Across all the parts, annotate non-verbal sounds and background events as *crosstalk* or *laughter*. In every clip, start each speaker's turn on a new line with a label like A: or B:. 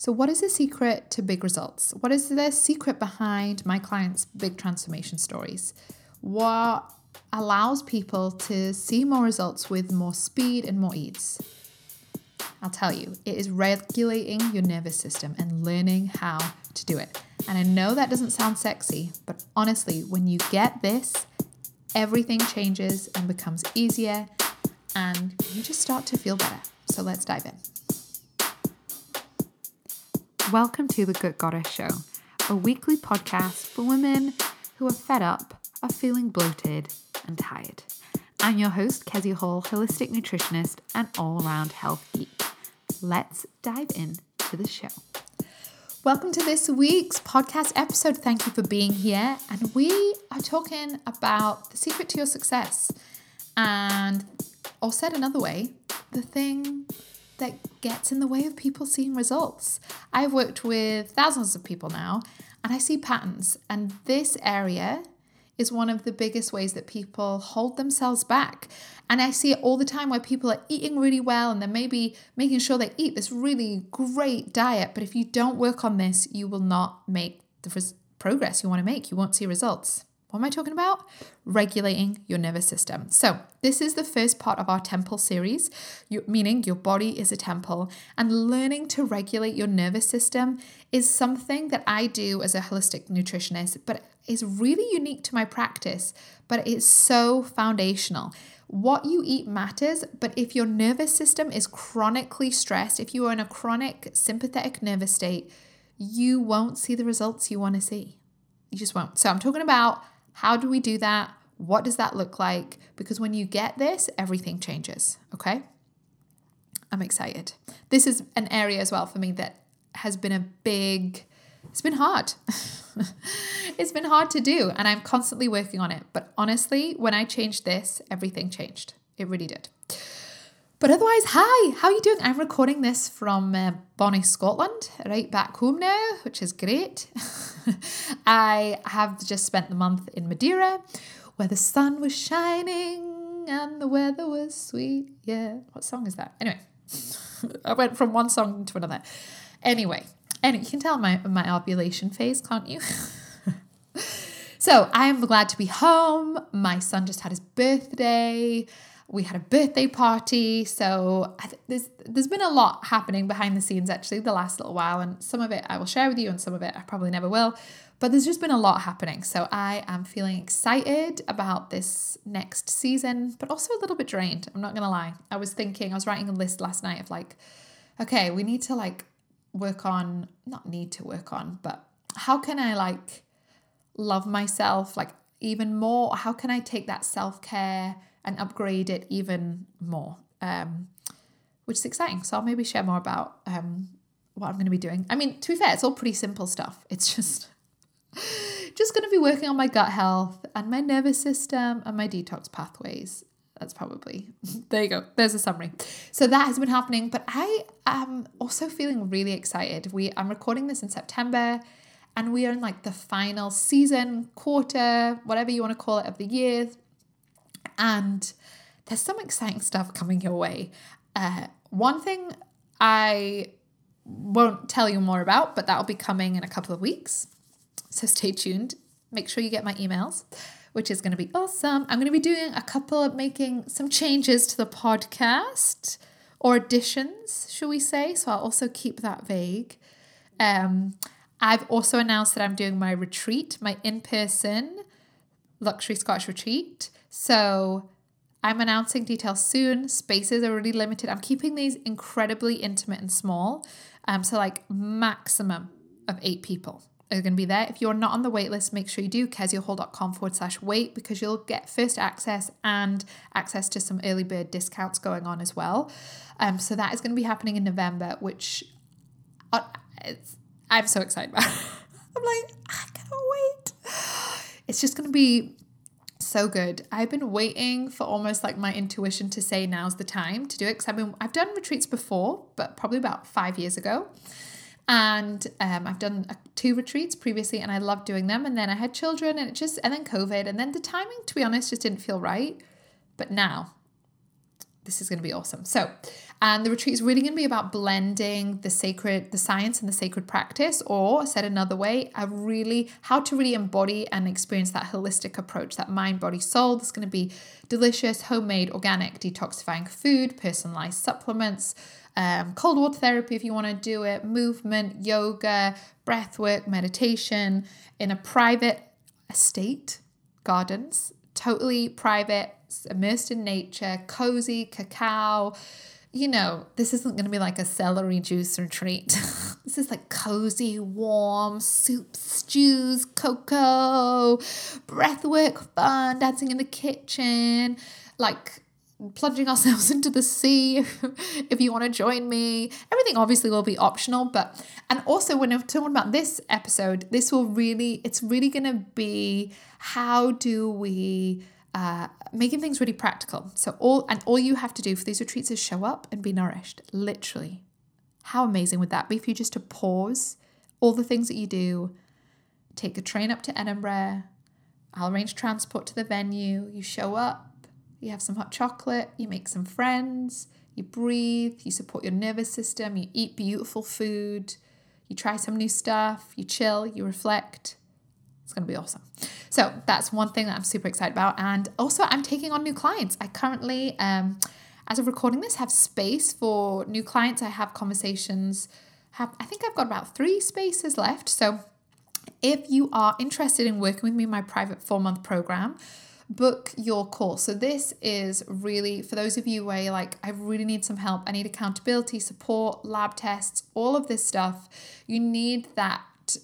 A: So, what is the secret to big results? What is the secret behind my clients' big transformation stories? What allows people to see more results with more speed and more ease? I'll tell you, it is regulating your nervous system and learning how to do it. And I know that doesn't sound sexy, but honestly, when you get this, everything changes and becomes easier, and you just start to feel better. So let's dive in. Welcome to the Good Goddess Show, a weekly podcast for women who are fed up, are feeling bloated, and tired. I'm your host, Kezia Hall, holistic nutritionist and all around health geek. Let's dive in to the show. Welcome to this week's podcast episode. Thank you for being here. And we are talking about the secret to your success. And, or said another way, the thing that gets in the way of people seeing results. I've worked with thousands of people now and I see patterns, and this area is one of the biggest ways that people hold themselves back. And I see it all the time where people are eating really well and they're maybe making sure they eat this really great diet. But if you don't work on this, you will not make the progress you want to make. You won't see results. What am I talking about? Regulating your nervous system. So, this is the first part of our temple series, meaning your body is a temple. And learning to regulate your nervous system is something that I do as a holistic nutritionist, but is really unique to my practice, but it's so foundational. What you eat matters, but if your nervous system is chronically stressed, if you are in a chronic sympathetic nervous state, you won't see the results you want to see. You just won't. So, I'm talking about how do we do that? What does that look like? Because when you get this, everything changes, okay? I'm excited. This is an area as well for me that has been a big, it's been hard. *laughs* it's been hard to do, and I'm constantly working on it. But honestly, when I changed this, everything changed. It really did. But otherwise, hi, how are you doing? I'm recording this from uh, Bonnie, Scotland, right back home now, which is great. *laughs* I have just spent the month in Madeira where the sun was shining and the weather was sweet. Yeah, what song is that? Anyway, *laughs* I went from one song to another. Anyway, and you can tell my, my ovulation phase, can't you? *laughs* so I am glad to be home. My son just had his birthday we had a birthday party. So th- there's there's been a lot happening behind the scenes actually the last little while, and some of it I will share with you, and some of it I probably never will. But there's just been a lot happening. So I am feeling excited about this next season, but also a little bit drained. I'm not gonna lie. I was thinking, I was writing a list last night of like, okay, we need to like work on, not need to work on, but how can I like love myself like even more? How can I take that self care? And upgrade it even more, um, which is exciting. So I'll maybe share more about um, what I'm going to be doing. I mean, to be fair, it's all pretty simple stuff. *laughs* It's just just going to be working on my gut health and my nervous system and my detox pathways. That's probably *laughs* there you go. There's a summary. So that has been happening, but I am also feeling really excited. We I'm recording this in September and we are in like the final season, quarter, whatever you want to call it, of the year. And there's some exciting stuff coming your way. Uh, one thing I won't tell you more about, but that'll be coming in a couple of weeks. So stay tuned. Make sure you get my emails, which is going to be awesome. I'm going to be doing a couple of making some changes to the podcast or additions, shall we say? So I'll also keep that vague. Um, I've also announced that I'm doing my retreat, my in person luxury Scotch retreat. So I'm announcing details soon. Spaces are really limited. I'm keeping these incredibly intimate and small. Um, so like maximum of eight people are going to be there. If you're not on the wait list, make sure you do keziahall.com forward slash wait because you'll get first access and access to some early bird discounts going on as well. Um, so that is going to be happening in November, which uh, I'm so excited about. *laughs* I'm like, I can't wait. It's just going to be so good. I've been waiting for almost like my intuition to say now's the time to do it because I've been I've done retreats before, but probably about five years ago. And um, I've done two retreats previously, and I loved doing them. And then I had children, and it just and then COVID, and then the timing, to be honest, just didn't feel right. But now, this is going to be awesome. So, and the retreat is really going to be about blending the sacred, the science and the sacred practice, or said another way, a really how to really embody and experience that holistic approach, that mind, body, soul. There's going to be delicious, homemade, organic, detoxifying food, personalized supplements, um, cold water therapy if you want to do it, movement, yoga, breath work, meditation in a private estate, gardens, totally private immersed in nature, cozy, cacao. You know, this isn't going to be like a celery juice retreat. *laughs* this is like cozy, warm soups, stews, cocoa, breathwork fun, dancing in the kitchen, like plunging *laughs* ourselves into the sea *laughs* if you want to join me. Everything obviously will be optional, but and also when I'm talking about this episode, this will really it's really going to be how do we uh, making things really practical. So all and all you have to do for these retreats is show up and be nourished. Literally, how amazing would that be for you just to pause all the things that you do, take a train up to Edinburgh. I'll arrange transport to the venue. You show up, you have some hot chocolate, you make some friends, you breathe, you support your nervous system, you eat beautiful food, you try some new stuff, you chill, you reflect. It's going to be awesome. So that's one thing that I'm super excited about. And also, I'm taking on new clients. I currently, um, as of recording this, have space for new clients. I have conversations. Have I think I've got about three spaces left. So if you are interested in working with me in my private four month program, book your course. So this is really for those of you where you're like, I really need some help. I need accountability, support, lab tests, all of this stuff. You need that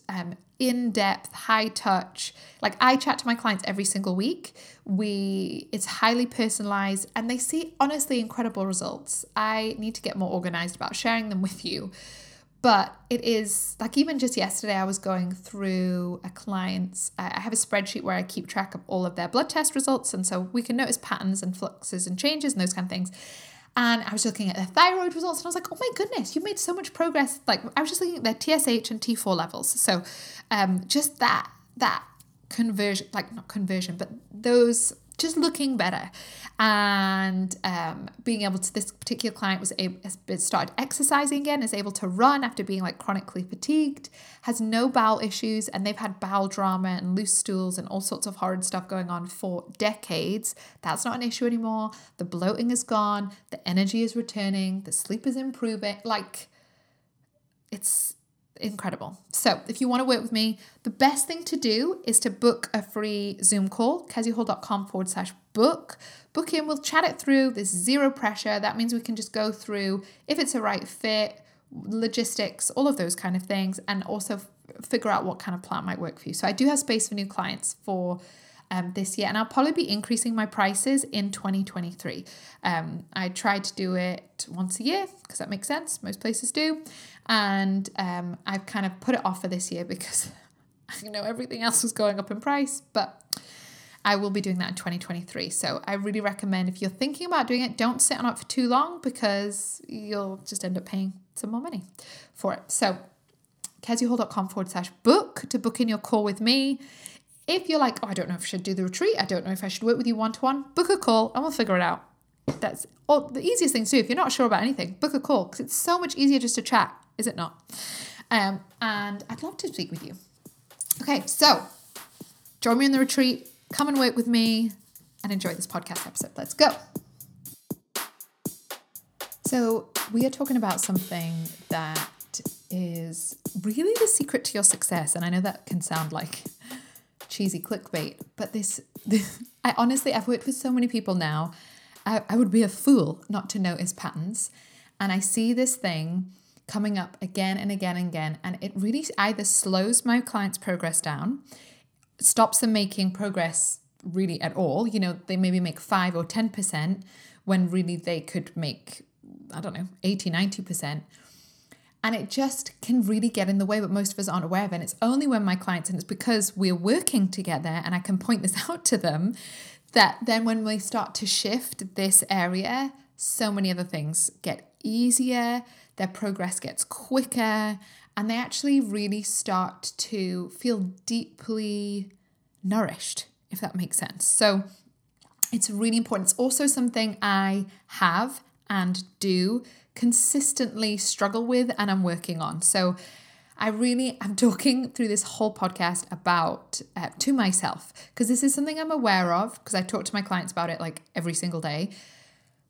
A: um, in depth, high touch. Like I chat to my clients every single week. We it's highly personalized and they see honestly incredible results. I need to get more organized about sharing them with you. But it is like even just yesterday, I was going through a client's. I have a spreadsheet where I keep track of all of their blood test results, and so we can notice patterns and fluxes and changes and those kind of things. And I was looking at their thyroid results and I was like, oh my goodness, you made so much progress. Like I was just looking at their TSH and T4 levels. So um, just that, that conversion, like not conversion, but those just looking better. And um, being able to this particular client was able started exercising again is able to run after being like chronically fatigued has no bowel issues and they've had bowel drama and loose stools and all sorts of horrid stuff going on for decades. That's not an issue anymore. The bloating is gone. The energy is returning. The sleep is improving. Like it's incredible. So, if you want to work with me, the best thing to do is to book a free Zoom call, kezihall.com forward slash book. Book in, we'll chat it through. There's zero pressure. That means we can just go through if it's a right fit, logistics, all of those kind of things, and also f- figure out what kind of plan might work for you. So, I do have space for new clients for um, this year, and I'll probably be increasing my prices in 2023. Um, I try to do it once a year because that makes sense. Most places do, and um, I've kind of put it off for this year because *laughs* I know everything else was going up in price, but. I will be doing that in 2023. So I really recommend if you're thinking about doing it, don't sit on it for too long because you'll just end up paying some more money for it. So kezihall.com forward slash book to book in your call with me. If you're like, oh, I don't know if I should do the retreat, I don't know if I should work with you one to one, book a call and we'll figure it out. That's all the easiest thing to do. If you're not sure about anything, book a call because it's so much easier just to chat, is it not? Um, and I'd love to speak with you. Okay, so join me in the retreat, come and work with me, and enjoy this podcast episode. Let's go. So, we are talking about something that is really the secret to your success. And I know that can sound like cheesy clickbait, but this, this I honestly, I've worked with so many people now. I, I would be a fool not to notice patterns. And I see this thing coming up again and again and again. And it really either slows my clients' progress down, stops them making progress really at all. You know, they maybe make five or 10% when really they could make, I don't know, 80, 90% and it just can really get in the way, but most of us aren't aware of it. And it's only when my clients, and it's because we're working together and I can point this *laughs* out to them, that then when we start to shift this area, so many other things get easier, their progress gets quicker, and they actually really start to feel deeply nourished, if that makes sense. So, It's really important. It's also something I have and do consistently struggle with and I'm working on. So I really am *laughs* talking through this whole podcast about uh, to myself because this is something I'm aware of because I talk to my clients about it like every single day.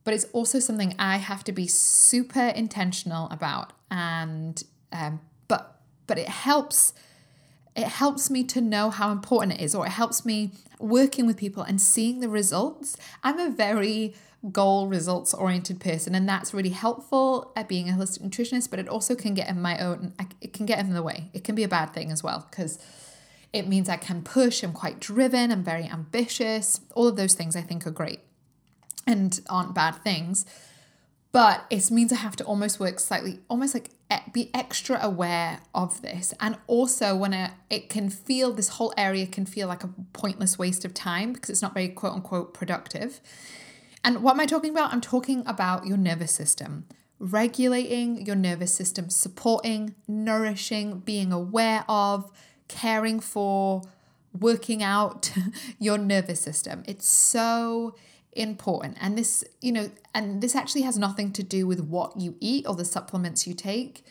A: But it's also something I have to be super intentional about, and um, but but it helps. It helps me to know how important it is, or it helps me working with people and seeing the results. I'm a very goal results oriented person and that's really helpful at being a holistic nutritionist but it also can get in my own it can get in the way it can be a bad thing as well because it means i can push i'm quite driven i'm very ambitious all of those things i think are great and aren't bad things but it means i have to almost work slightly almost like be extra aware of this and also when I, it can feel this whole area can feel like a pointless waste of time because it's not very quote unquote productive and what am I talking about? I'm talking about your nervous system. Regulating your nervous system, supporting, nourishing, being aware of, caring for, working out *laughs* your nervous system. It's so important. And this, you know, and this actually has nothing to do with what you eat or the supplements you take.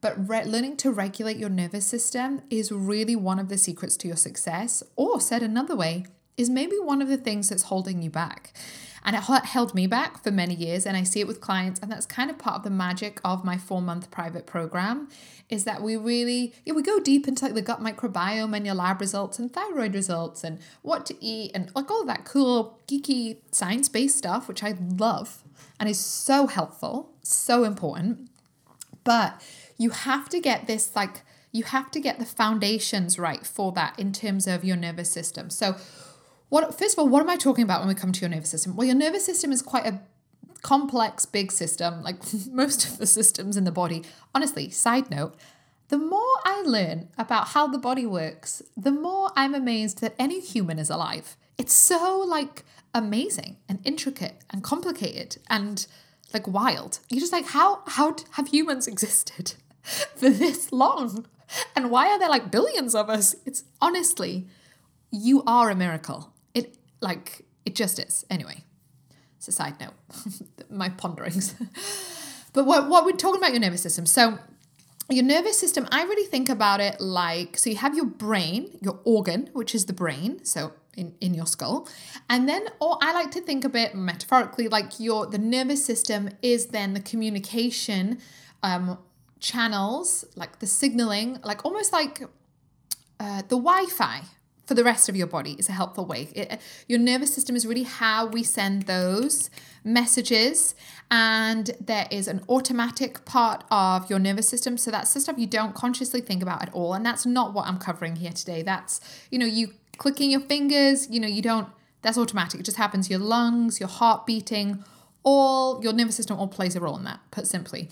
A: But re- learning to regulate your nervous system is really one of the secrets to your success, or said another way, is maybe one of the things that's holding you back. And it held me back for many years. And I see it with clients. And that's kind of part of the magic of my four month private program is that we really, yeah, we go deep into like the gut microbiome and your lab results and thyroid results and what to eat and like all that cool, geeky, science based stuff, which I love and is so helpful, so important. But you have to get this like, you have to get the foundations right for that in terms of your nervous system. So, what first of all, what am I talking about when we come to your nervous system? Well, your nervous system is quite a complex, big system, like *laughs* most of the systems in the body. Honestly, side note, the more I learn about how the body works, the more I'm amazed that any human is alive. It's so like amazing and intricate and complicated and like wild. You're just like, how how have humans *laughs* existed *laughs* for this long? And why are there like billions of us? It's honestly, you are a miracle like it just is. Anyway, it's a side note, *laughs* my ponderings. *laughs* but what, what we're talking about your nervous system. So your nervous system, I really think about it like so you have your brain, your organ, which is the brain, so in, in your skull. And then or I like to think a bit metaphorically like your the nervous system is then the communication um channels, like the signaling, like almost like uh, the Wi-Fi for the rest of your body is a helpful way. It, uh, your nervous system is really how we send those messages, and there is an automatic part of your nervous system. So that's the stuff you don't consciously think about at all, and that's not what I'm covering here today. That's you know you clicking your fingers. You know you don't. That's automatic. It just happens. Your lungs, your heart beating, all your nervous system all plays a role in that. Put simply.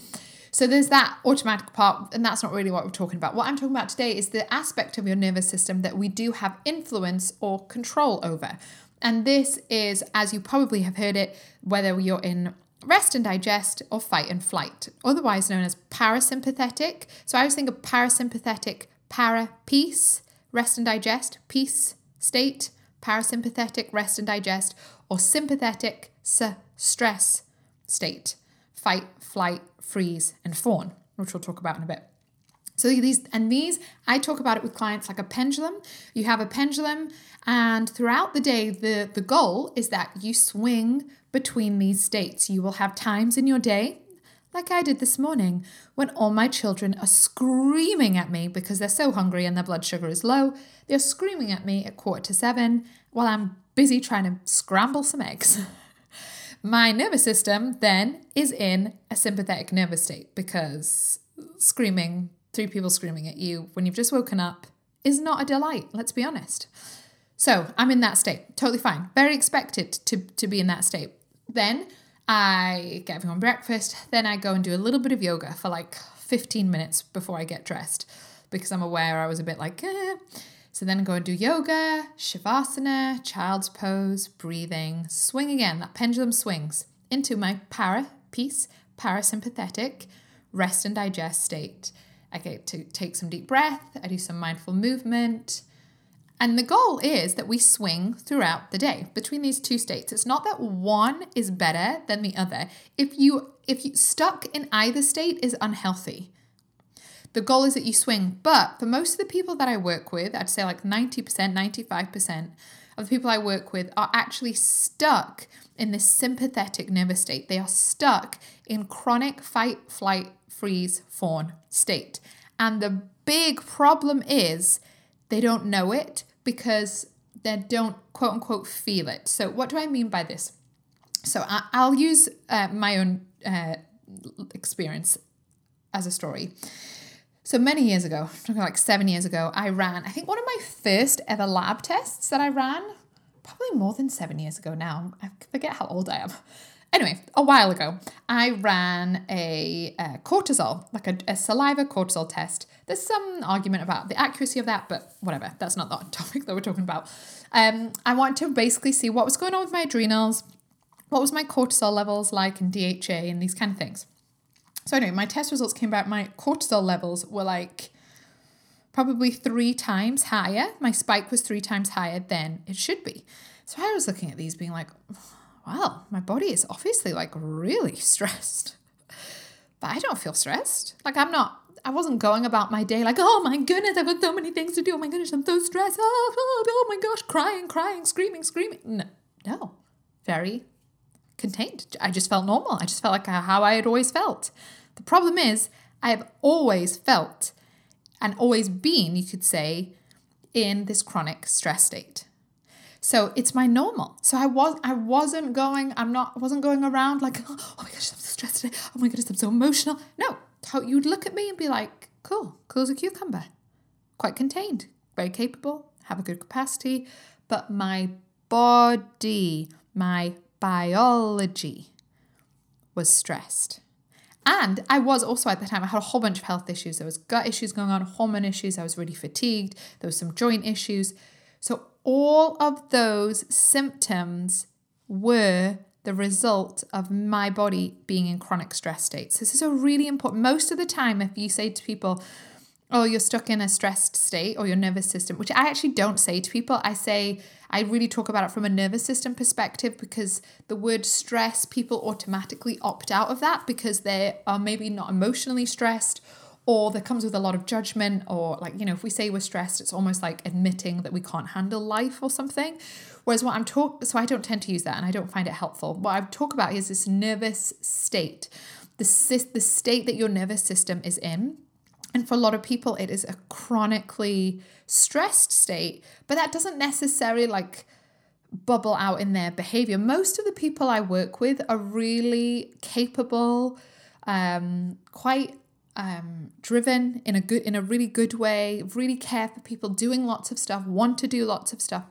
A: So there's that automatic part, and that's not really what we're talking about. What I'm talking about today is the aspect of your nervous system that we do have influence or control over. And this is, as you probably have heard it, whether you're in rest and digest or fight and flight, otherwise known as parasympathetic. So I always think of parasympathetic, para, peace, rest and digest, peace state, parasympathetic, rest and digest, or sympathetic, stress state, fight, flight, freeze, and fawn, which we'll talk about in a bit. So these and these, I talk about it with clients like a pendulum. You have a pendulum, and throughout the day, the, the goal is that you swing between these states. You will have times in your day, like I did this morning, when all my children are screaming at me because they're so hungry and their blood sugar is low. They're screaming at me at quarter to seven while I'm busy trying to scramble some eggs. *laughs* My nervous system then is in a sympathetic nervous state because screaming, three people screaming at you when you've just woken up is not a delight, let's be honest. So I'm in that state, totally fine. Very expected to, to be in that state. Then I get everyone breakfast, then I go and do a little bit of yoga for like 15 minutes before I get dressed because I'm aware I was a bit like, eh. So then go and do yoga, shavasana, child's pose, breathing, swing again. That pendulum swings into my para, peace, parasympathetic, rest and digest state. I get to take some deep breath, I do some mindful movement, And the goal is that we swing throughout the day between these two states. It's not that one is better than the other. If you if you stuck in either state is unhealthy. The goal is that you swing, but for most of the people that I work with, I'd say like 90%, 95% of the people I work with are actually stuck in this sympathetic nervous state. They are stuck in chronic fight, flight, freeze, fawn state. And the big problem is they don't know it because they don't quote unquote feel it. So, what do I mean by this? So, I, will use uh, my own uh, experience as a story. So many years ago, like seven years ago, I ran, I think one of my first ever lab tests that I ran, probably more than seven years ago now. I forget how old I am. Anyway, a while ago, I ran a, a cortisol, like a, a, saliva cortisol test. There's some argument about the accuracy of that, but whatever. That's not the *laughs* topic that we're talking about. Um, I wanted to basically see what was going on with my adrenals, what was my cortisol levels like and DHEA, and these kind of things. So anyway, my test results came back. My cortisol levels were like probably three times higher. My spike was three times higher than it should be. So I was looking at these, being like, wow, my body is obviously like really *laughs* stressed. But I don't feel stressed. Like I'm not, I wasn't going about my day like, oh my goodness, I've got so many things to do. Oh my goodness, I'm so stressed. Oh, *laughs* oh, oh my gosh, crying, crying, screaming, screaming. No, no, very contained. I just felt normal. I just felt like how I had always felt. The problem is, I have always felt and always been, you could say, in this chronic stress state. So it's my normal. So I was I wasn't going, I'm not I wasn't going around like, *gasps* oh, my gosh, I'm so stressed today. Oh my goodness, I'm so emotional. No. How you'd look at me and be like, cool, cool as a cucumber. Quite contained, very capable, have a good capacity. But my body, my biology was stressed. And I was also at the time, I had a whole bunch of health issues. There was gut issues going on, hormone issues. I was really fatigued. There was some joint issues. So all of those symptoms were the result of my body being in chronic stress states. This is a really important. Most of the time, if you say to people, oh, you're stuck in a stressed state or your nervous system, which I actually don't say to people. I say, I really talk about it from a nervous system perspective because the word stress, people automatically opt out of that because they are maybe not emotionally stressed or that comes with a lot of judgment or like you know if we say we're stressed it's almost like admitting that we can't handle life or something. Whereas what i'm talk so i don't tend to use that and i don't find it helpful. What i talk about is this nervous state. The, the state that your nervous system is in and for a lot of people, it is a chronically stressed state, but that doesn't necessarily like bubble out in their behavior. Most of the people I work with are really capable, um, quite um, driven in a good, in a really good way. Really care for people, doing lots of stuff, want to do lots of stuff,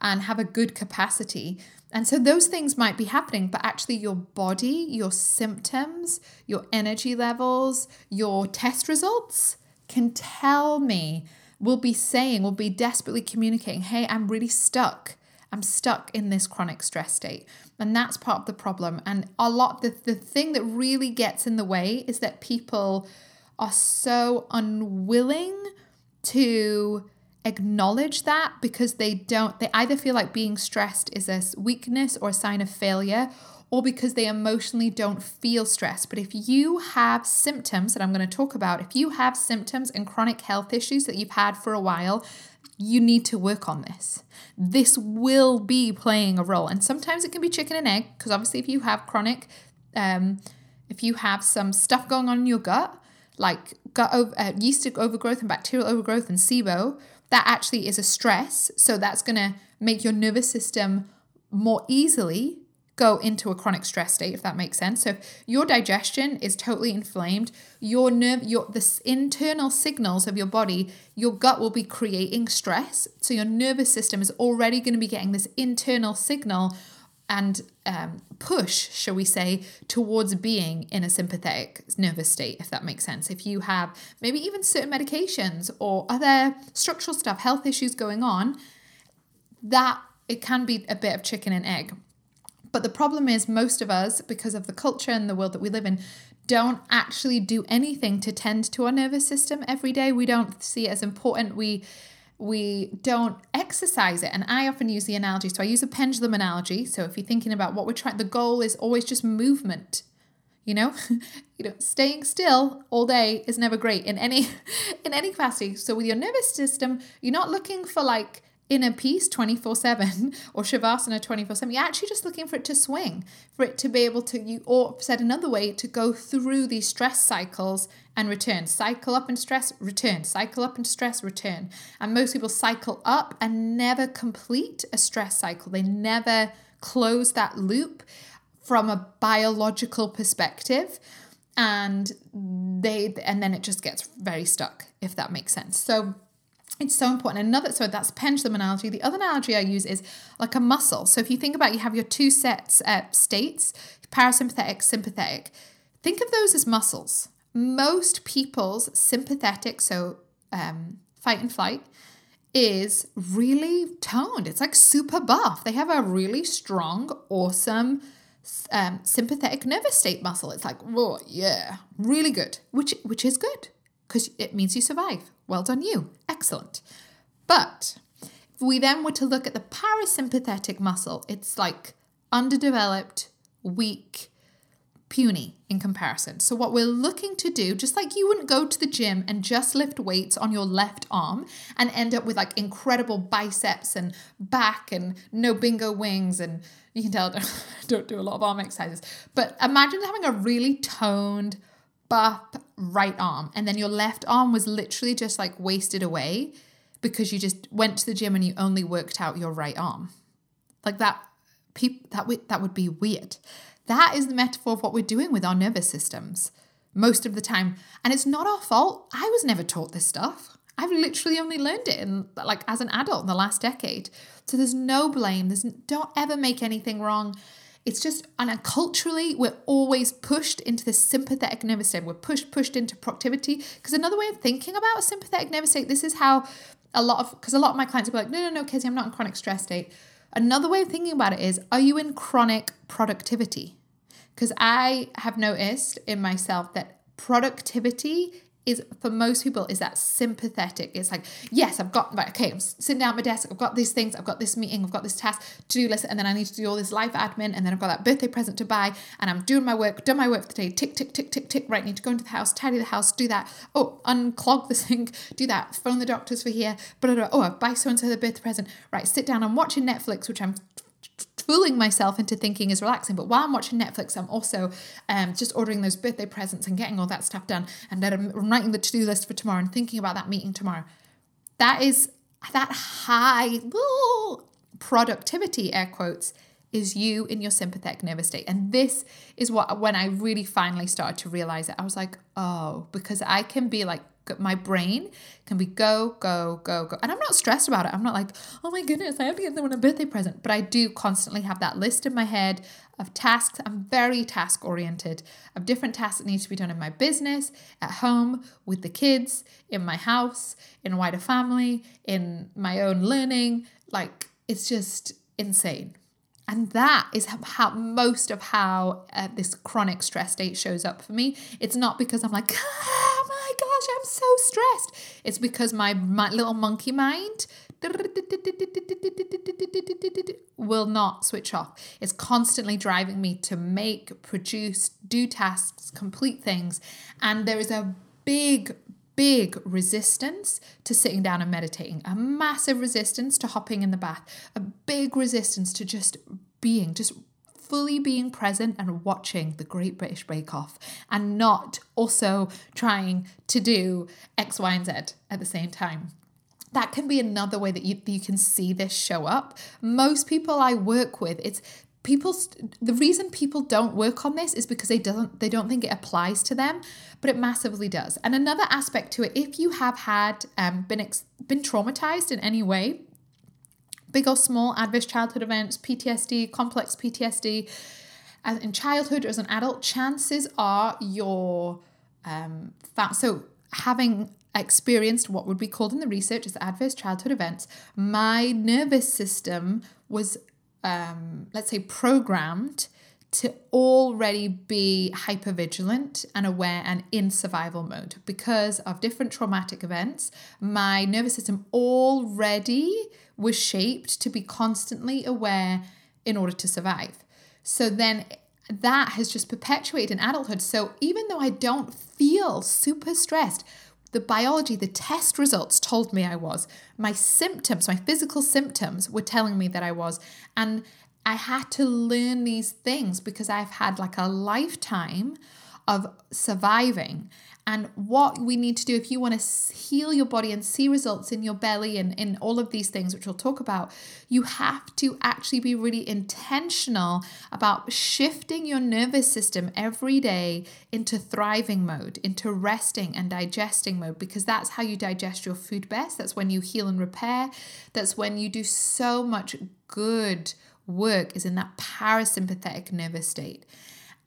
A: and have a good capacity. And so those things might be happening, but actually, your body, your symptoms, your energy levels, your test results can tell me, will be saying, will be desperately communicating, hey, I'm really stuck. I'm stuck in this chronic stress state. And that's part of the problem. And a lot, the, the thing that really gets in the way is that people are so unwilling to acknowledge that because they don't, they either feel like being stressed is a weakness or a sign of failure, or because they emotionally don't feel stressed. But if you have symptoms that I'm going to talk about, if you have symptoms and chronic health issues that you've had for a while, you need to work on this. This will be playing a role. And sometimes it can be chicken and egg, because obviously, if you have chronic, um, if you have some stuff going on in your gut, like gut over, uh, yeast overgrowth and bacterial overgrowth and SIBO, that actually is a stress. So that's going to make your nervous system more easily go into a chronic stress state if that makes sense so if your digestion is totally inflamed your nerve your the internal signals of your body your gut will be creating stress so your nervous system is already going to be getting this internal signal and um, push, shall we say, towards being in a sympathetic nervous state, if that makes sense. If you have maybe even certain medications or other structural stuff, health issues going on, that it can be a bit of chicken and egg. But the problem is, most of us, because of the culture and the world that we live in, don't actually do anything to tend to our nervous system every day. We don't see it as important. We we don't exercise it. And I often use the analogy. So I use a pendulum analogy. So if you're thinking about what we're trying, the goal is always just movement. You know, *laughs* you know, staying still all day is never great in any *laughs* in any capacity. So with your nervous system, you're not looking for like inner peace 24 7 *laughs* or shavasana 24 7 you're actually just looking for it to swing for it to be able to you or said another way to go through these stress cycles and return. Cycle up and stress return. Cycle up and stress return. And most people cycle up and never complete a stress cycle. They never close that loop from a biological perspective and they and then it just gets very stuck if that makes sense. So it's so important. Another, so that's pendulum analogy. The other analogy I use is like a muscle. So if you think about, you have your two sets uh, states, parasympathetic, sympathetic. Think of those as muscles. Most people's sympathetic, so um, fight and flight, is really toned. It's like super buff. They have a really strong, awesome um, sympathetic nervous state muscle. It's like, oh yeah, really good, which which is good because it means you survive. Well done, you. Excellent. But if we then were to look at the parasympathetic muscle, it's like underdeveloped, weak, puny in comparison. So, what we're looking to do, just like you wouldn't go to the gym and just lift weights on your left arm and end up with like incredible biceps and back and no bingo wings, and you can tell *laughs* I don't do a lot of arm exercises. But imagine having a really toned, buff right arm. And then your left arm was literally just like wasted away because you just went to the gym and you only worked out your right arm. Like that People that would that would be weird. That is the metaphor of what we're doing with our nervous systems most of the time. And it's not our fault. I was never taught this stuff. I've literally only learned it in like as an adult in the last decade. So there's no blame. There's don't ever make anything wrong it's just, and culturally, we're always pushed into this sympathetic nervous state. We're pushed, pushed into proactivity. Because another way of thinking about a sympathetic nervous state, this is how a lot of, because a lot of my clients will be like, no, no, no, Kezia, I'm not in chronic stress state. Another way of thinking about it is, are you in chronic productivity? Because I have noticed in myself that productivity is for most people is that sympathetic. It's like, yes, I've got right, okay, I'm sitting down at my desk, I've got these things, I've got this meeting, I've got this task to do list, and then I need to do all this life admin, and then I've got that birthday present to buy, and I'm doing my work, done my work for the day, tick, tick, tick, tick, tick, right, need to go into the house, tidy the house, do that. Oh, unclog the *laughs* sink, do that, phone the doctors for here, blah, blah, blah. oh, I buy so and so the birthday present. Right, sit down, I'm watching Netflix, which I'm fooling myself into thinking is relaxing. But while I'm watching Netflix, I'm also um, just ordering those birthday presents and getting all that stuff done. And then I'm writing the to do list for tomorrow and thinking about that meeting tomorrow. That is that high productivity, air quotes, is you in your sympathetic nervous state. And this is what, when I really finally started to realize it, I was like, oh, because I can be like my brain can be go, go, go, go. And I'm not stressed about it. I'm not like, oh my goodness, I have to get them a birthday present. But I do constantly have that list in my head of tasks. I'm very task oriented, of different tasks that need to be done in my business, at home, with the kids, in my house, in a wider family, in my own learning. Like, it's just insane. And that is how most of how uh, this chronic stress state shows up for me. It's not because I'm like, oh my gosh, I'm so stressed. It's because my, my little monkey mind will not switch off. It's constantly driving me to make, produce, do tasks, complete things. And there is a big, big resistance to sitting down and meditating, a massive resistance to hopping in the bath, a big resistance to just being, just fully being present and watching the Great British Bake Off and not also trying to do X, Y, and Z at the same time. That can be another way that you, you can see this show up. Most people I work with, it's people the reason people don't work on this is because they don't they don't think it applies to them but it massively does and another aspect to it if you have had um, been ex- been traumatized in any way big or small adverse childhood events ptsd complex ptsd as in childhood or as an adult chances are your um, so having experienced what would be called in the research as adverse childhood events my nervous system was um, let's say, programmed to already be hypervigilant and aware and in survival mode because of different traumatic events. My nervous system already was shaped to be constantly aware in order to survive. So then that has just perpetuated in adulthood. So even though I don't feel super stressed, the biology, the test results told me I was. My symptoms, my physical symptoms were telling me that I was. And I had to learn these things because I've had like a lifetime of surviving. And what we need to do if you want to heal your body and see results in your belly and in all of these things which we'll talk about you have to actually be really intentional about shifting your nervous system every day into thriving mode into resting and digesting mode because that's how you digest your food best. That's when you heal and repair. That's when you do so much good work is in that parasympathetic nervous state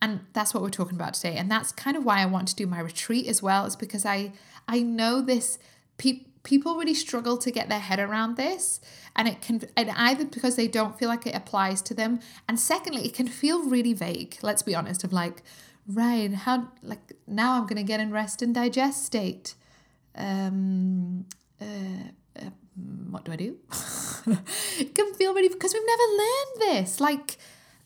A: and that's what we're talking about today. And that's kind of why i want to do my retreat as well is because i i know this pe- people really struggle to get their head around this. And it can and either because they don't feel like it applies to them. And secondly it can feel really vague let's be honest of like right how like now i'm going to get in rest and digest state. Um uh, uh what do i do? *laughs* It can feel really because we've never learned this. Like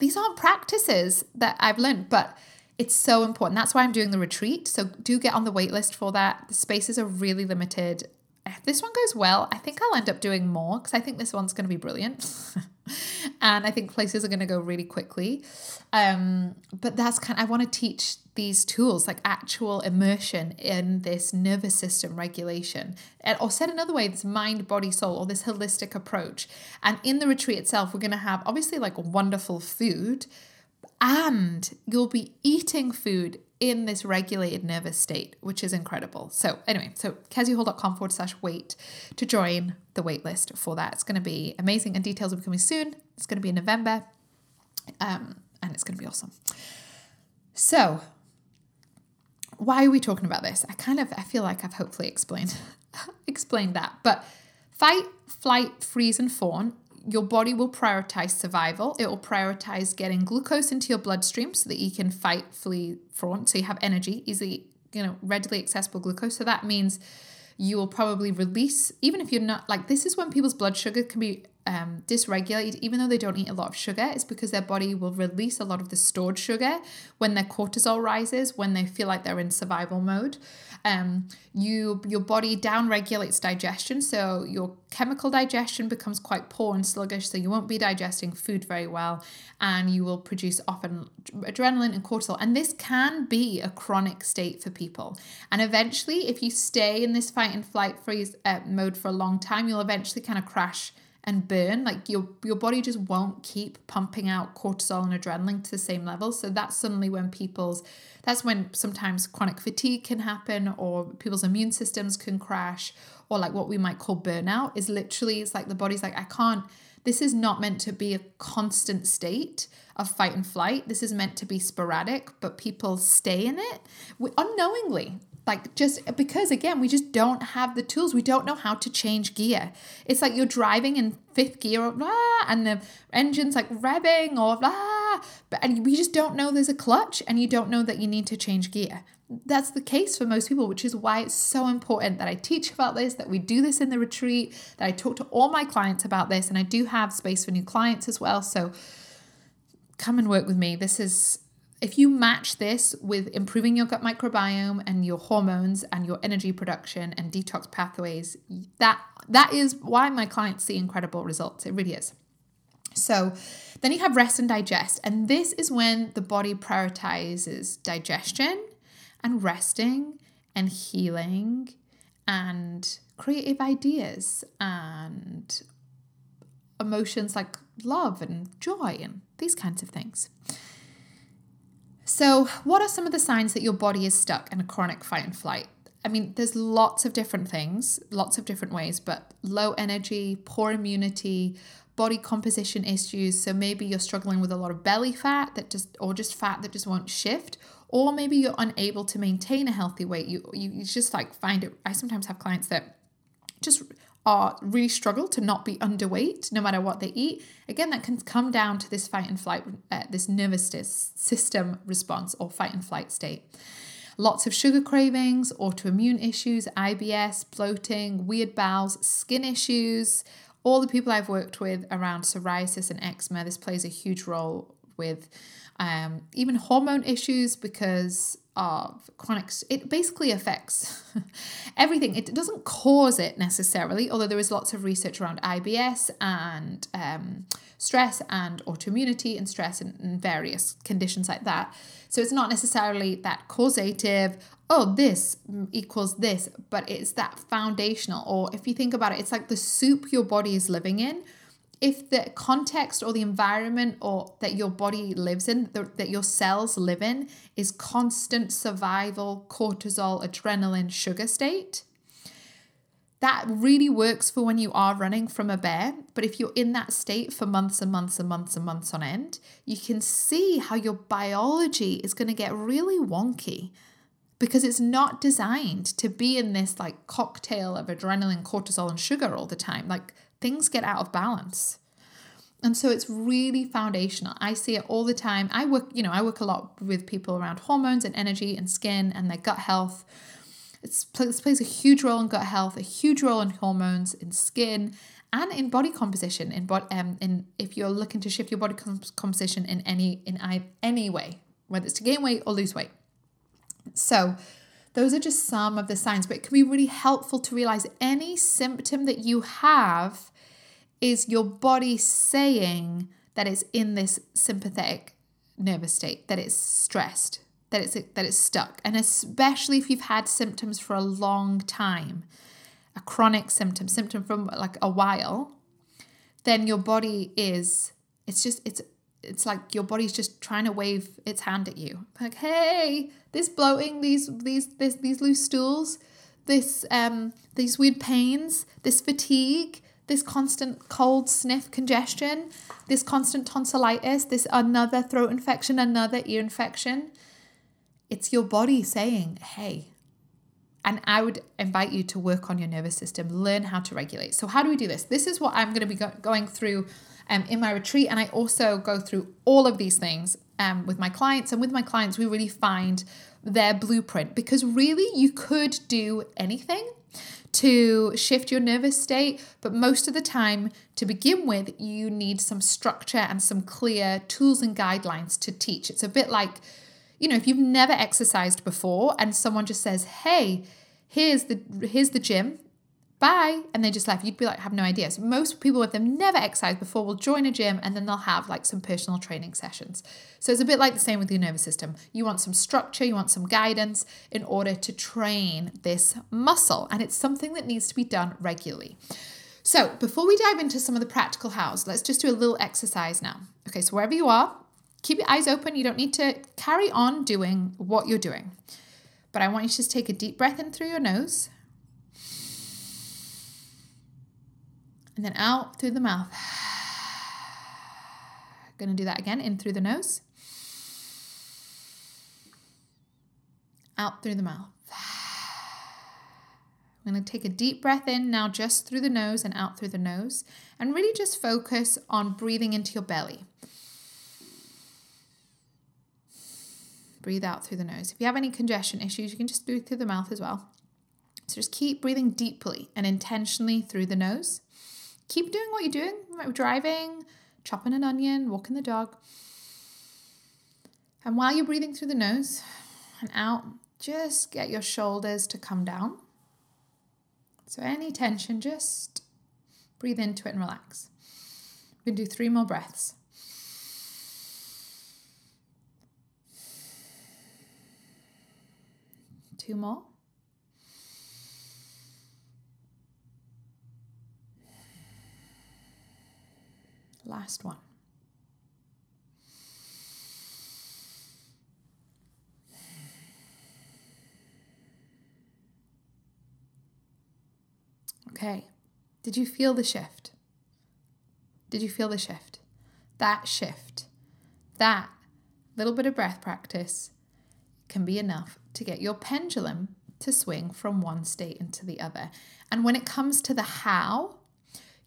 A: these aren't practices that I've learned, but it's so important. That's why I'm doing the retreat. So do get on the waitlist for that. The spaces are really limited. If this one goes well, I think I'll end up doing more because I think this one's going to be brilliant. *laughs* and I think places are going to go really quickly. Um, but that's kind of, I want to teach these tools like actual immersion in this nervous system regulation. And, or said another way this mind body soul or this holistic approach. And in the retreat itself we're going to have obviously like wonderful food. And you'll be eating food in this regulated nervous state which is incredible so anyway so keziahall.com forward slash wait to join the wait list for that it's going to be amazing and details will be coming soon it's going to be in november um, and it's going to be awesome so why are we talking about this? I kind of I feel like I've hopefully explained *laughs* explained that. But fight, flight, freeze, and fawn. Your body will prioritize survival. It will prioritize getting glucose into your bloodstream so that you can fight, flee, fawn. So you have energy, easily, you know, readily accessible glucose. So that means you will probably release, even if you're not like this is when people's blood sugar can be um, dysregulated, even though they don't eat a lot of sugar, it's because their body will release a lot of the stored sugar when their cortisol rises, when they feel like they're in survival mode. Um, you your body down regulates digestion, so your chemical digestion becomes quite poor and sluggish, so you won't be digesting food very well, and you will produce often adrenaline and cortisol. And this can be a chronic state for people. And eventually, if you stay in this fight and flight freeze uh, mode for a long time, you'll eventually kind of crash and burn like your your body just won't keep pumping out cortisol and adrenaline to the same level so that's suddenly when people's that's when sometimes chronic fatigue can happen or people's immune systems can crash or like what we might call burnout is literally it's like the body's like I can't this is not meant to be a constant state of fight and flight. This is meant to be sporadic, but people stay in it unknowingly like just because again we just don't have the tools. We don't know how to change gear. It's like you're driving in fifth gear and the engine's like revving or blah but and we just don't know there's a clutch and you don't know that you need to change gear. That's the case for most people which is why it's so important that i teach about this that we do this in the retreat that i talk to all my clients about this and i do have space for new clients as well. So come and work with me. This is if you match this with improving your gut microbiome and your hormones and your energy production and detox pathways, that that is why my clients see incredible results. It really is. So, then you have rest and digest, and this is when the body prioritizes digestion and resting and healing and creative ideas and emotions like love and joy and these kinds of things. So, what are some of the signs that your body is stuck in a chronic fight and flight? I mean, there's lots of different things, lots of different ways, but low energy, poor immunity, body composition issues. So maybe you're struggling with a lot of belly fat that just, or just fat that just won't shift, or maybe you're unable to maintain a healthy weight. You, you, just like find it. I sometimes have clients that just are really struggle to not be underweight no matter what they eat. Again, that can come down to this fight and flight, uh, this nervous system response or fight and flight state. Lots of sugar cravings, autoimmune issues, IBS, bloating, weird bowels, skin issues. All the people I've worked with around psoriasis and eczema, this plays a huge role with um, even hormone issues because of chronic it basically affects *laughs* everything. It doesn't cause it necessarily although there is lots of research around ibs and um, stress and autoimmunity and stress and, and various conditions like that. So it's not necessarily that causative oh this equals this but it's that foundational or if you think about it it's like the soup your body is living in if the context or the environment or that your body lives in that your cells live in is constant survival cortisol adrenaline sugar state that really works for when you are running from a bear. But if you're in that state for months and months and months and months on end you can see how your biology is going to get really wonky because it's not designed to be in this like cocktail of adrenaline cortisol and sugar all the time. Like things get out of balance. And so it's really foundational. I see it all the time. I work, you know, I work a lot with people around hormones and energy and skin and their gut health. It's, it plays a huge role in gut health, a huge role in hormones, in skin, and in body composition. In body, um, in if you're looking to shift your body composition in any in any way, whether it's to gain weight or lose weight. So, those are just some of the signs, but it can be really helpful to realize any symptom that you have is your body saying that it's in this sympathetic nervous state, that it's stressed, that it's that it's stuck. And especially if you've had symptoms for a long time, a chronic symptom, symptom from like a while, then your body is it's just it's it's like your body's just trying to wave its hand at you. Like, hey, this bloating, these these this these loose stools, this um these weird pains, this fatigue, this constant cold sniff congestion, this constant tonsillitis, this another throat infection, another ear infection. It's your body saying, hey. And I would invite you to work on your nervous system, learn how to regulate. So, how do we do this? This is what I'm going to be go- going through um, in my retreat. And I also go through all of these things um, with my clients. And with my clients, we really find their blueprint because really you could do anything to shift your nervous state, but most of the time, to begin with, you need some structure and some clear tools and guidelines to teach. It's a bit like, you know, if you've never exercised before and someone just says, "Hey, here's the here's the gym bye. And they just left you'd be like have no idea. So most people if they've never exercised before will join a gym and then they'll have like some personal training sessions. So it's a bit like the same with your nervous system. You want some structure you want some guidance in order to train this muscle. And it's something that needs to be done regularly. So before we dive into some of the practical hows let's just do a little exercise now. Okay so wherever you are keep your eyes open. You don't need to carry on doing what you're doing. But I want you to just take a deep breath in through your nose and then out through the mouth. Gonna do that again, in through the nose, out through the mouth. I'm going to take a deep breath in now, just through the nose and out through the nose, and really just focus on breathing into your belly. Breathe out through the nose. If you have any congestion issues, you can just breathe through the mouth as well. So just keep breathing deeply and intentionally through the nose keep doing what you're doing, driving, chopping an onion, walking the dog. And while you're breathing through the nose and out, just get your shoulders to come down. So any tension, just breathe into it and relax. We can do three more breaths. Two more. Last one. Okay. Did you feel the shift? Did you feel the shift? That shift, that little bit of breath practice can be enough to get your pendulum to swing from one state into the other. And when it comes to the how,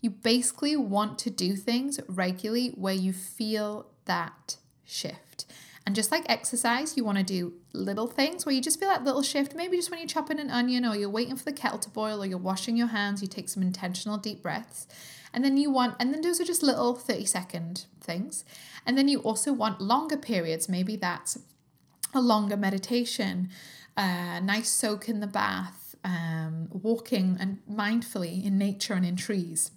A: you basically want to do things regularly where you feel that shift. And just like exercise, you want to do little things where you just feel that little shift. Maybe just when you're chopping an onion or you're waiting for the kettle to boil or you're washing your hands, you take some intentional deep breaths. And then you want, and then those are just little 30 second things. And then you also want longer periods. Maybe that's a longer meditation, a nice soak in the bath, um, walking and mindfully in nature and in trees,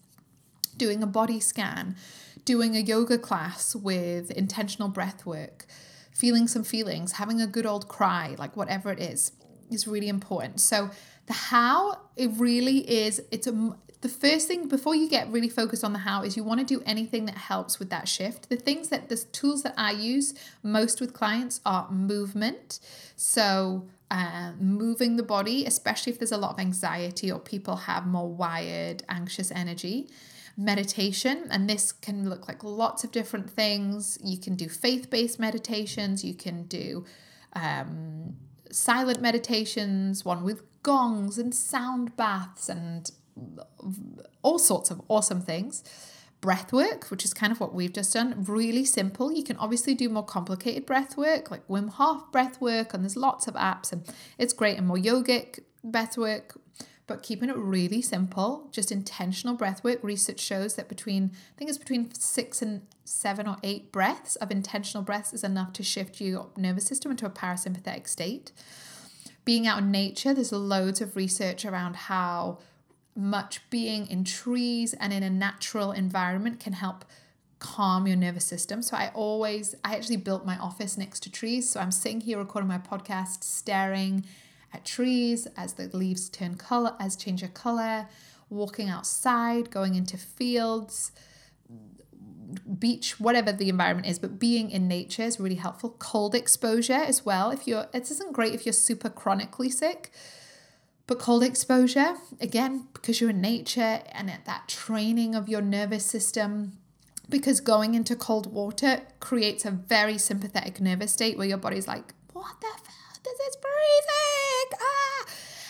A: doing a body scan, doing a yoga class with intentional breath work feeling some feelings, having a good old cry, like whatever it is, is really important. So the how, it really is, it's a the first thing before you get really focused on the how is you want to do anything that helps with that shift. The things that the tools that I use most with clients are movement. So uh, moving the body, especially if there's a lot of anxiety or people have more wired, anxious energy meditation, and this can look like lots of different things. You can do faith based meditations, you can do um, silent meditations, one with gongs and sound baths, and all sorts of awesome things. Breath work, which is kind of what we've just done, really simple. You can obviously do more complicated breath work, like Wim Hof breath work, and there's lots of apps, and it's great. And more yogic breath work, but keeping it really simple, just intentional breath work. Research shows that between, I think it's between six and seven or eight breaths of intentional breaths is enough to shift your nervous system into a parasympathetic state. Being out in nature, there's loads of research around how much being in trees and in a natural environment can help calm your nervous system. So I always, I actually built my office next to trees. So I'm sitting here recording my podcast, staring at trees as the leaves turn color, as change of color, walking outside, going into fields, beach, whatever the environment is, but being in nature is really helpful. Cold exposure as well. If you're, it isn't great if you're super chronically sick, but cold exposure, again, because you're in nature and at that training of your nervous system, because going into cold water creates a very sympathetic nervous state where your body's like, what the fuck? Is breathing. Ah.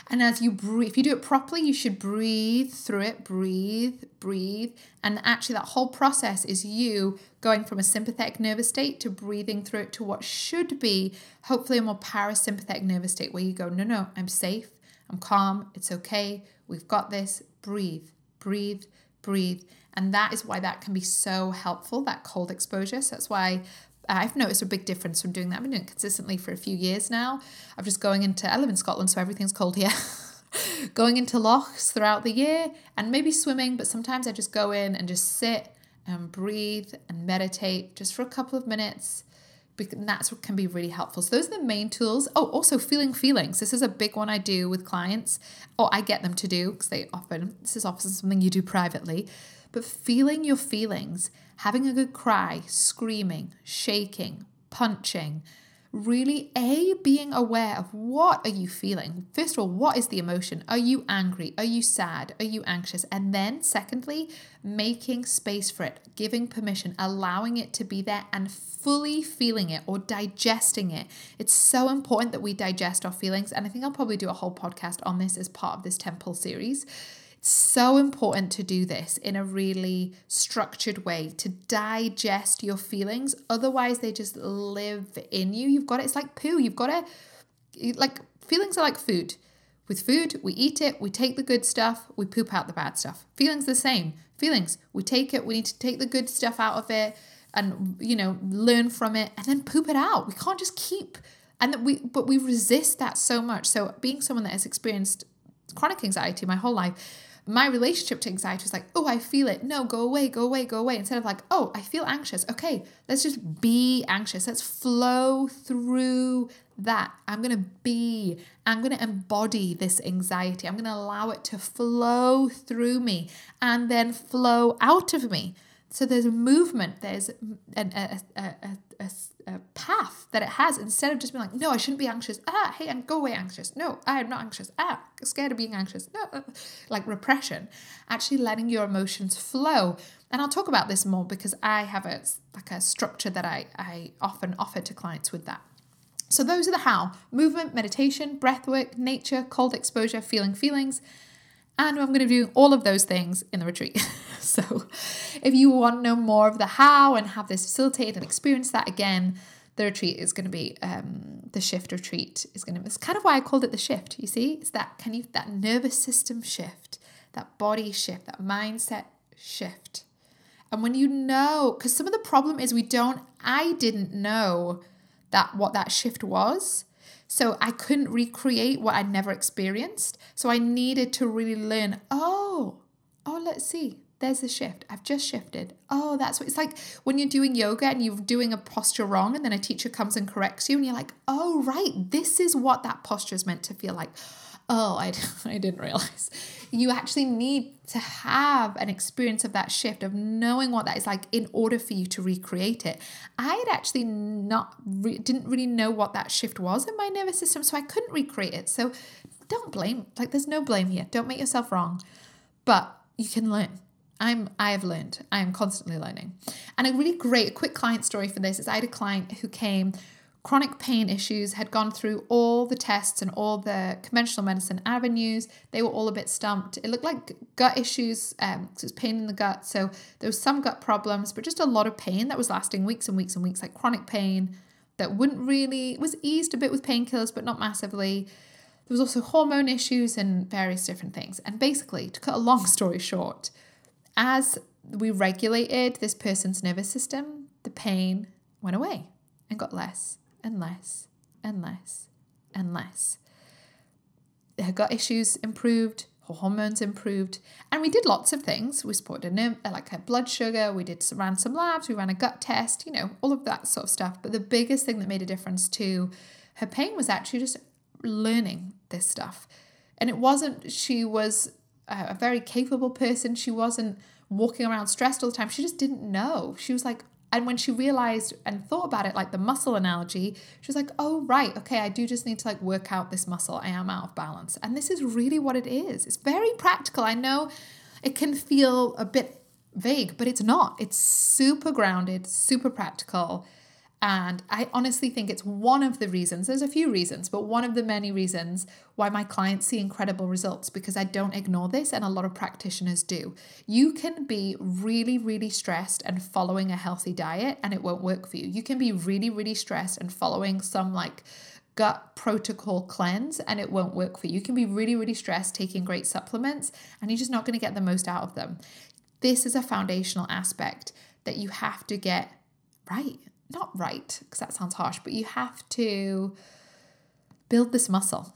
A: And as you breathe, if you do it properly, you should breathe through it, breathe, breathe. And actually, that whole process is you going from a sympathetic nervous state to breathing through it to what should be, hopefully, a more parasympathetic nervous state where you go, no, no, I'm safe, I'm calm, it's okay, we've got this. Breathe, breathe, breathe. And that is why that can be so helpful, that cold exposure. So that's why I've noticed a big difference from doing that. I've been doing it consistently for a few years now. I'm just going into, I live in Scotland, so everything's cold here. *laughs* going into lochs throughout the year and maybe swimming, but sometimes I just go in and just sit and breathe and meditate just for a couple of minutes. And that's what can be really helpful. So those are the main tools. Oh, also feeling feelings. This is a big one I do with clients, or I get them to do because they often this is often something you do privately. But feeling your feelings having a good cry, screaming, shaking, punching, really a being aware of what are you feeling? First of all what is the emotion? Are you angry? Are you sad? Are you anxious? And then secondly making space for it giving permission allowing it to be there and fully feeling it or digesting it. It's so important that we digest our feelings and i think i'll probably do a whole podcast on this as part of this temple series it's so important to do this in a really structured way to digest your feelings. Otherwise, they just live in you. You've got it. It's like poo. You've got to, like, feelings are like food. With food, we eat it, we take the good stuff, we poop out the bad stuff. Feelings the same. Feelings, we take it, we need to take the good stuff out of it and you know, learn from it and then poop it out. We can't just keep and we but we resist that so much. So being someone that has experienced chronic anxiety my whole life, my relationship to anxiety was like, oh, I feel it. No, go away, go away, go away. Instead of like, oh, I feel anxious. Okay, let's just be anxious. Let's flow through that. I'm going to be, I'm going to embody this anxiety. I'm going to allow it to flow through me and then flow out of me. So there's a movement, there's an, a, a, a, a path that it has instead of just being like, no, I shouldn't be anxious. Ah, hey, and go away anxious. No, I am not anxious. Ah, scared of being anxious. No, uh, like repression. Actually letting your emotions flow. And I'll talk about this more because I have a like a structure that I, I often offer to clients with that. So, those are the how movement, meditation, breath work, nature, cold exposure, feeling feelings. And I'm going to do all of those things in the retreat. *laughs* so, if you want to know more of the how and have this facilitated and experience that again, the retreat is going to be um, the shift retreat is going to. It's kind of why I called it the shift. You see, it's that kind of that nervous system shift, that body shift, that mindset shift. And when you know, because some of the problem is we don't. I didn't know that what that shift was. So I couldn't recreate what I'd never experienced. So I needed to really learn, oh, oh, let's see. There's a shift. I've just shifted. Oh, that's what it's like when you're doing yoga and you're doing a posture wrong, and then a teacher comes and corrects you, and you're like, oh, right, this is what that posture is meant to feel like oh, I, *laughs* I didn't realize. You actually need to have an experience of that shift, of knowing what that is like in order for you to recreate it. I had actually not, re- didn't really know what that shift was in my nervous system, so I couldn't recreate it. So don't blame, like, there's no blame here. Don't make yourself wrong, but you can learn. I'm I have learned. I am constantly learning. And a really great quick client story for this is I had a client who came chronic pain issues, had gone through all the tests and all the conventional medicine avenues. They were all a bit stumped. It looked like gut issues, um, it was pain in the gut. So there was some gut problems, but just a lot of pain that was lasting weeks and weeks and weeks, like chronic pain that wouldn't really, was eased a bit with painkillers, but not massively. There was also hormone issues and various different things. And basically, to cut a long *laughs* story short, as we regulated this person's nervous system, the pain went away and got less and less and less and less. Her gut issues improved, her hormones improved, and we did lots of things. We supported her, uh, like her blood sugar, we did ran some labs, we ran a gut test, you know, all of that sort of stuff. But the biggest thing that made a difference to her pain was actually just learning this stuff. And it wasn't, she was a very capable person. She wasn't walking around stressed all the time. She just didn't know. She was like, and when she realized and thought about it, like the muscle analogy, she was like, oh, right, okay, I do just need to like work out this muscle. I am out of balance. And this is really what it is. It's very practical. I know it can feel a bit vague, but it's not. It's super grounded, super practical. And I honestly think it's one of the reasons, there's a few reasons, but one of the many reasons why my clients see incredible results because I don't ignore this and a lot of practitioners do. You can be really, really stressed and following a healthy diet and it won't work for you. You can be really, really stressed and following some like gut protocol cleanse and it won't work for you. You can be really, really stressed taking great supplements and you're just not going to get the most out of them. This is a foundational aspect that you have to get right not right, because that sounds harsh, but you have to build this muscle.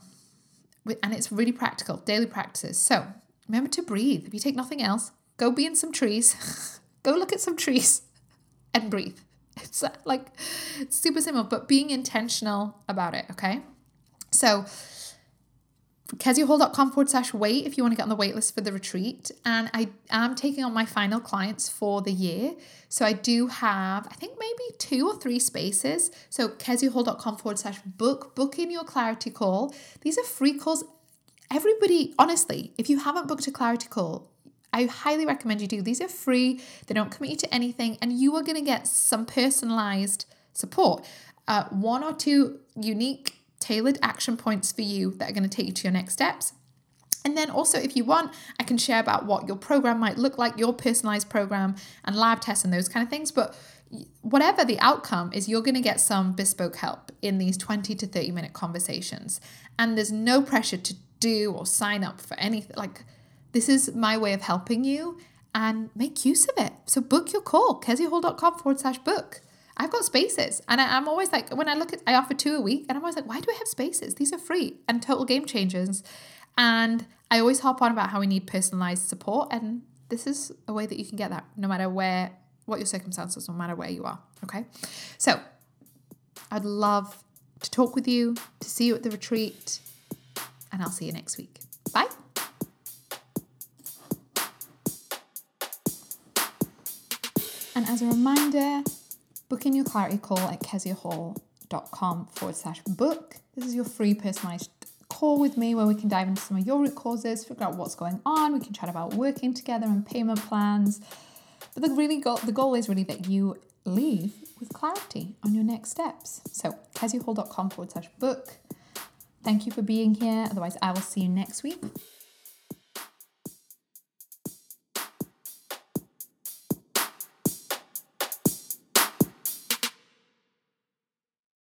A: And it's really practical, daily practices. So remember to breathe. If you take nothing else, go be in some trees, *laughs* go look at some trees *laughs* and breathe. It's like super simple, but being intentional about it, okay? So kezihall.com forward slash wait if you want to get on the wait list for the retreat. And I am taking on my final clients for the year. So I do have, I think maybe two or three spaces. So kezihall.com forward slash book, book in your clarity call. These are free calls. Everybody, honestly, if you haven't booked a clarity call, I highly recommend you do. These are free, they don't commit you to anything, and you are going to get some personalized support. Uh, one or two unique tailored action points for you that are going to take you to your next steps. And then also, if you want, I can share about what your program might look like, your personalized program, and lab tests and those kind of things. But whatever the outcome is, you're going to get some bespoke help in these 20 to 30 minute conversations. And there's no pressure to do or sign up for anything. Like, this is my way of helping you and make use of it. So book your call, kezihall.com forward slash book. I've got spaces. And I, am always like, when I look at, I offer two a week, and I'm always like, why do I have spaces? These are free and total game changers. And I always harp on about how we need personalized support. And this is a way that you can get that no matter where, what your circumstances, no matter where you are. Okay. So I'd love to talk with you, to see you at the retreat, and I'll see you next week. Bye. And as a reminder, Book in your clarity call at kezihall.com forward slash book. This is your free personalized call with me where we can dive into some of your root causes, figure out what's going on. We can chat about working together and payment plans. But the really goal, the goal is really that you leave with clarity on your next steps. So, kezihall.com forward slash book. Thank you for being here. Otherwise, I will see you next week.